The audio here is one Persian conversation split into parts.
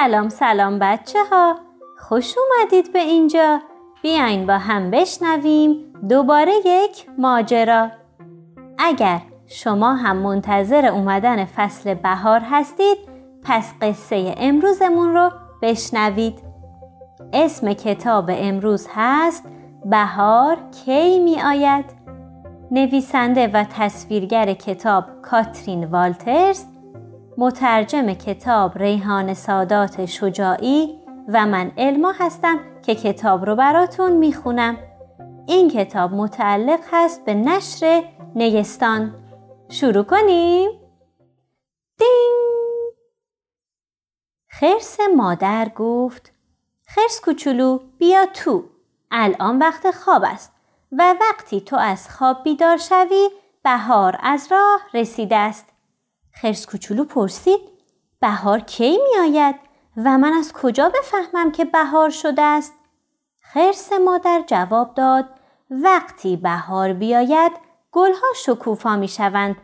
سلام سلام بچه ها خوش اومدید به اینجا. بیاین با هم بشنویم دوباره یک ماجرا. اگر شما هم منتظر اومدن فصل بهار هستید پس قصه امروزمون رو بشنوید. اسم کتاب امروز هست بهار کی می آید نویسنده و تصویرگر کتاب کاترین والترز مترجم کتاب ریحان سادات شجاعی و من علما هستم که کتاب رو براتون می‌خونم. این کتاب متعلق هست به نشر نیستان. شروع کنیم؟ دینگ! خرس مادر گفت خرس کوچولو بیا تو. الان وقت خواب است و وقتی تو از خواب بیدار شوی بهار از راه رسیده است. خرس کوچولو پرسید بهار کی می آید و من از کجا بفهمم که بهار شده است؟ خرس مادر جواب داد وقتی بهار بیاید گلها شکوفا می شوند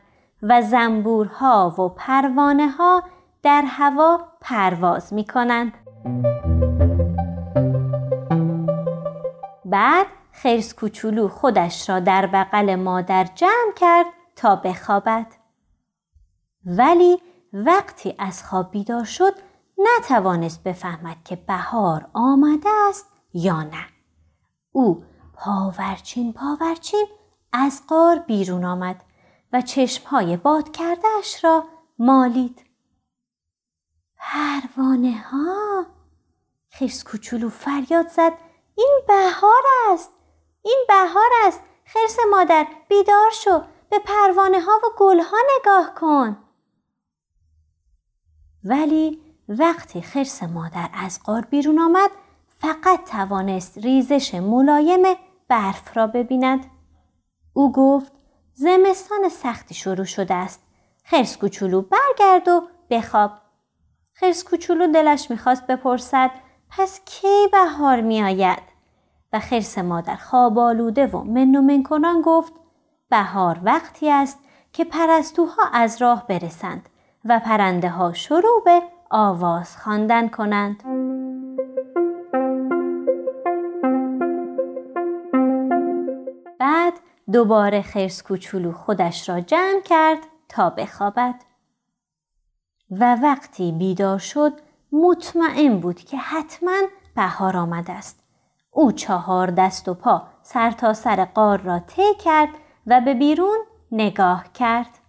و زنبورها و پروانه ها در هوا پرواز می کنند. بعد خرس کوچولو خودش را در بغل مادر جمع کرد تا بخوابد. ولی وقتی از خواب بیدار شد نتوانست بفهمد که بهار آمده است یا نه. او پاورچین پاورچین از قار بیرون آمد و چشمهای باد کردهش را مالید. پروانه ها! خرس کوچولو فریاد زد. این بهار است. این بهار است. خرس مادر بیدار شو. به پروانه ها و گل ها نگاه کن. ولی وقتی خرس مادر از قار بیرون آمد فقط توانست ریزش ملایم برف را ببیند. او گفت زمستان سختی شروع شده است. خرس کوچولو برگرد و بخواب. خرس کوچولو دلش می‌خواست بپرسد پس کی بهار میآید؟ و خرس مادر خواب آلوده و من و من کنان گفت بهار وقتی است که پرستوها از راه برسند و پرنده ها شروع به آواز خواندن کنند. بعد دوباره خرس کوچولو خودش را جمع کرد تا بخوابد. و وقتی بیدار شد مطمئن بود که حتما بهار آمده است. او چهار دست و پا سر تا سر قار را طی کرد و به بیرون نگاه کرد.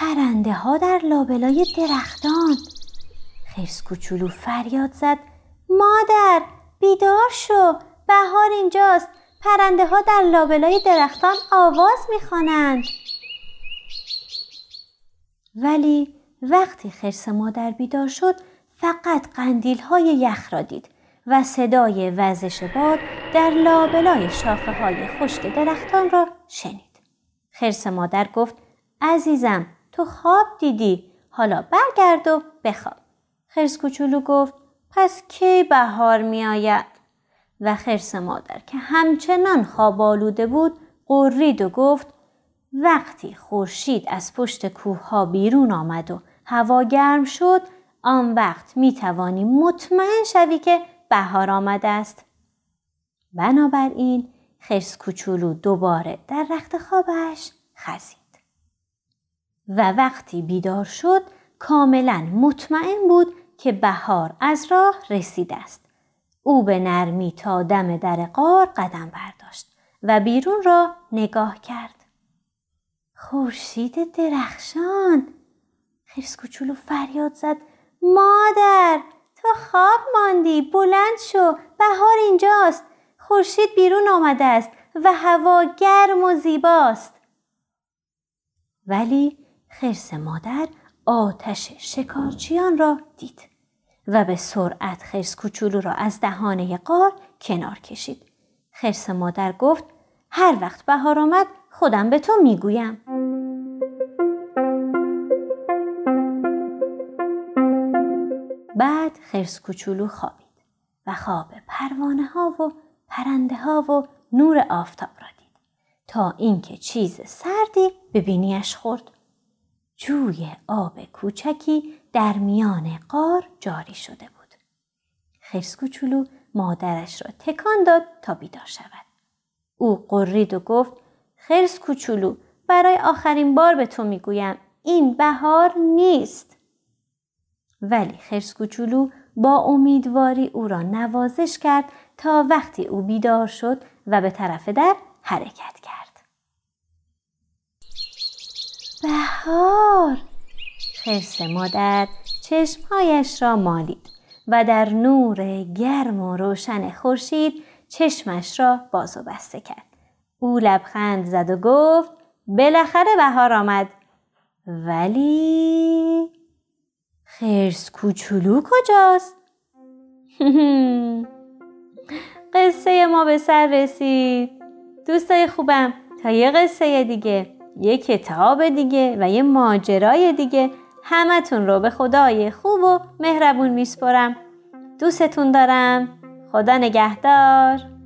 پرنده ها در لابلای درختان. خرس کوچولو فریاد زد. مادر بیدار شو. بهار اینجاست. پرنده ها در لابلای درختان آواز می‌خوانند. ولی وقتی خرس مادر بیدار شد فقط قندیل های یخ را دید و صدای وزش باد در لابلای شاخه های خشک درختان را شنید. خرس مادر گفت عزیزم تو خواب دیدی حالا برگرد و بخواب. خرس کوچولو گفت پس کی بهار می آید؟ و خرس مادر که همچنان خواب آلوده بود قرید و گفت وقتی خورشید از پشت کوه ها بیرون آمد و هوا گرم شد آن وقت می توانی مطمئن شوی که بهار آمده است. بنابراین خرس کوچولو دوباره در رخت خوابش خزید. و وقتی بیدار شد کاملا مطمئن بود که بهار از راه رسیده است. او به نرمی تا دم در قار قدم برداشت و بیرون را نگاه کرد. خورشید درخشان! خرس کوچولو فریاد زد. مادر تو خواب ماندی. بلند شو. بهار اینجاست. خورشید بیرون آمده است و هوا گرم و زیباست. ولی خرس مادر آتش شکارچیان را دید و به سرعت خرس کوچولو را از دهانه قار کنار کشید. خرس مادر گفت هر وقت بهار آمد خودم به تو می‌گویم. بعد خرس کوچولو خوابید و خواب پروانه ها و پرنده ها و نور آفتاب را دید تا اینکه چیز سردی به بینیش خورد. جوی آب کوچکی در میان قار جاری شده بود. خرس کوچولو مادرش را تکان داد تا بیدار شود. او قرید و گفت خرس کوچولو برای آخرین بار به تو می‌گویم این بهار نیست. ولی خرس کوچولو با امیدواری او را نوازش کرد تا وقتی او بیدار شد و به طرف در حرکت کرد. بهار خرس مادر چشمهایش را مالید و در نور گرم و روشن خورشید چشمش را باز و بسته کرد. او لبخند زد و گفت بالاخره بهار آمد ولی خرس کوچولو کجاست؟ قصه ما به سر رسید دوستای خوبم تا یه قصه دیگه یه کتاب دیگه و یه ماجرای دیگه. همتون رو به خدای خوب و مهربون میسپرم. دوستتون دارم. خدا نگهدار.